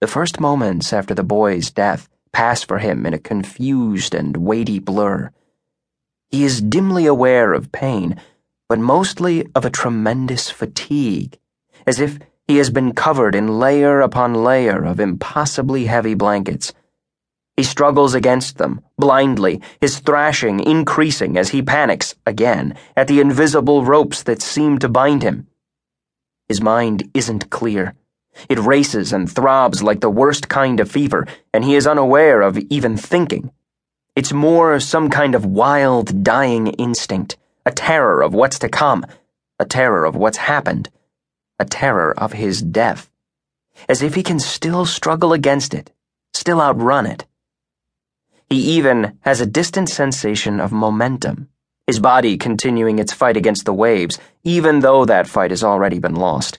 The first moments after the boy's death pass for him in a confused and weighty blur. He is dimly aware of pain, but mostly of a tremendous fatigue, as if he has been covered in layer upon layer of impossibly heavy blankets. He struggles against them, blindly, his thrashing increasing as he panics, again, at the invisible ropes that seem to bind him. His mind isn't clear. It races and throbs like the worst kind of fever, and he is unaware of even thinking. It's more some kind of wild, dying instinct, a terror of what's to come, a terror of what's happened, a terror of his death. As if he can still struggle against it, still outrun it. He even has a distant sensation of momentum, his body continuing its fight against the waves, even though that fight has already been lost.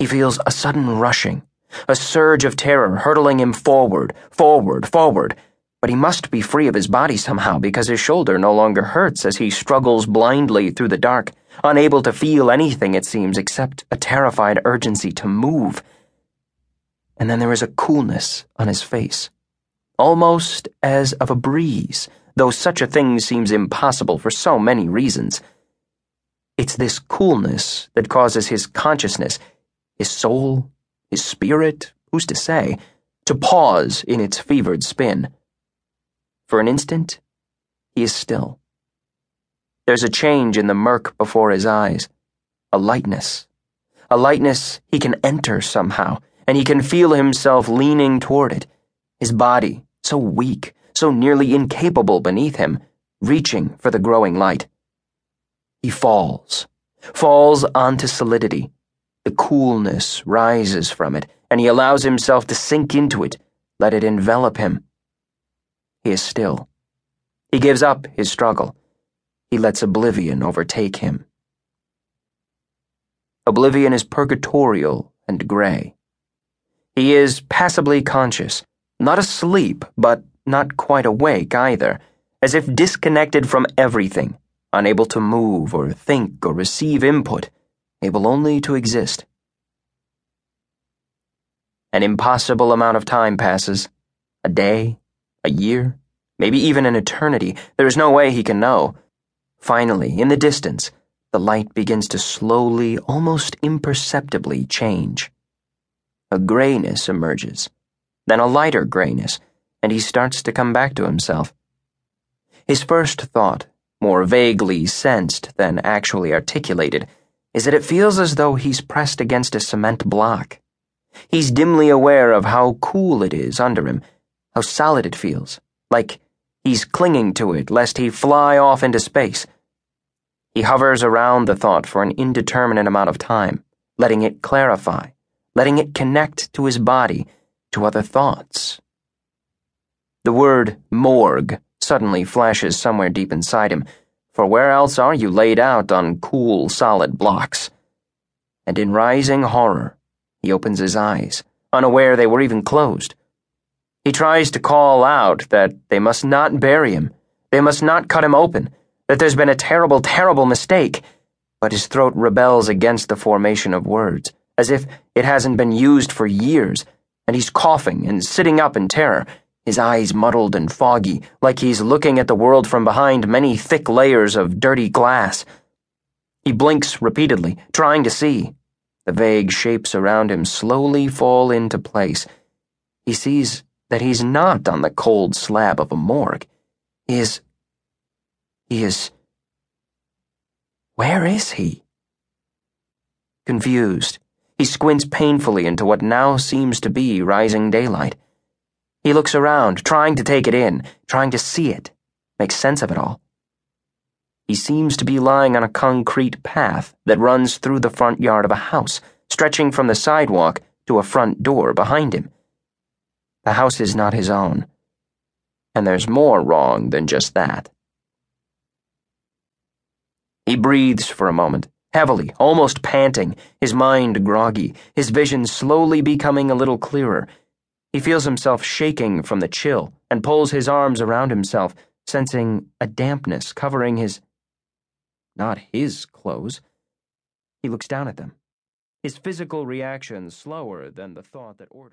He feels a sudden rushing, a surge of terror hurtling him forward, forward, forward. But he must be free of his body somehow because his shoulder no longer hurts as he struggles blindly through the dark, unable to feel anything, it seems, except a terrified urgency to move. And then there is a coolness on his face almost as of a breeze, though such a thing seems impossible for so many reasons. It's this coolness that causes his consciousness, his soul, his spirit, who's to say, to pause in its fevered spin. For an instant, he is still. There's a change in the murk before his eyes, a lightness, a lightness he can enter somehow, and he can feel himself leaning toward it, his body so weak, so nearly incapable beneath him, reaching for the growing light. He falls, falls onto solidity. The coolness rises from it, and he allows himself to sink into it, let it envelop him. He is still. He gives up his struggle. He lets oblivion overtake him. Oblivion is purgatorial and gray. He is passibly conscious not asleep, but not quite awake either, as if disconnected from everything, unable to move or think or receive input, able only to exist. An impossible amount of time passes a day, a year, maybe even an eternity. There is no way he can know. Finally, in the distance, the light begins to slowly, almost imperceptibly change. A grayness emerges then a lighter grayness, and he starts to come back to himself. His first thought, more vaguely sensed than actually articulated, is that it feels as though he's pressed against a cement block. He's dimly aware of how cool it is under him, how solid it feels, like he's clinging to it lest he fly off into space. He hovers around the thought for an indeterminate amount of time, letting it clarify, letting it connect to his body to other thoughts. The word morgue suddenly flashes somewhere deep inside him, for where else are you laid out on cool, solid blocks? And in rising horror, he opens his eyes, unaware they were even closed. He tries to call out that they must not bury him, they must not cut him open, that there's been a terrible, terrible mistake, but his throat rebels against the formation of words, as if it hasn't been used for years and he's coughing and sitting up in terror, his eyes muddled and foggy, like he's looking at the world from behind many thick layers of dirty glass. He blinks repeatedly, trying to see. The vague shapes around him slowly fall into place. He sees that he's not on the cold slab of a morgue. He is. He is. Where is he? Confused. He squints painfully into what now seems to be rising daylight. He looks around, trying to take it in, trying to see it, make sense of it all. He seems to be lying on a concrete path that runs through the front yard of a house, stretching from the sidewalk to a front door behind him. The house is not his own. And there's more wrong than just that. He breathes for a moment heavily, almost panting, his mind groggy, his vision slowly becoming a little clearer. He feels himself shaking from the chill and pulls his arms around himself, sensing a dampness covering his. not his clothes. He looks down at them, his physical reaction slower than the thought that ordered.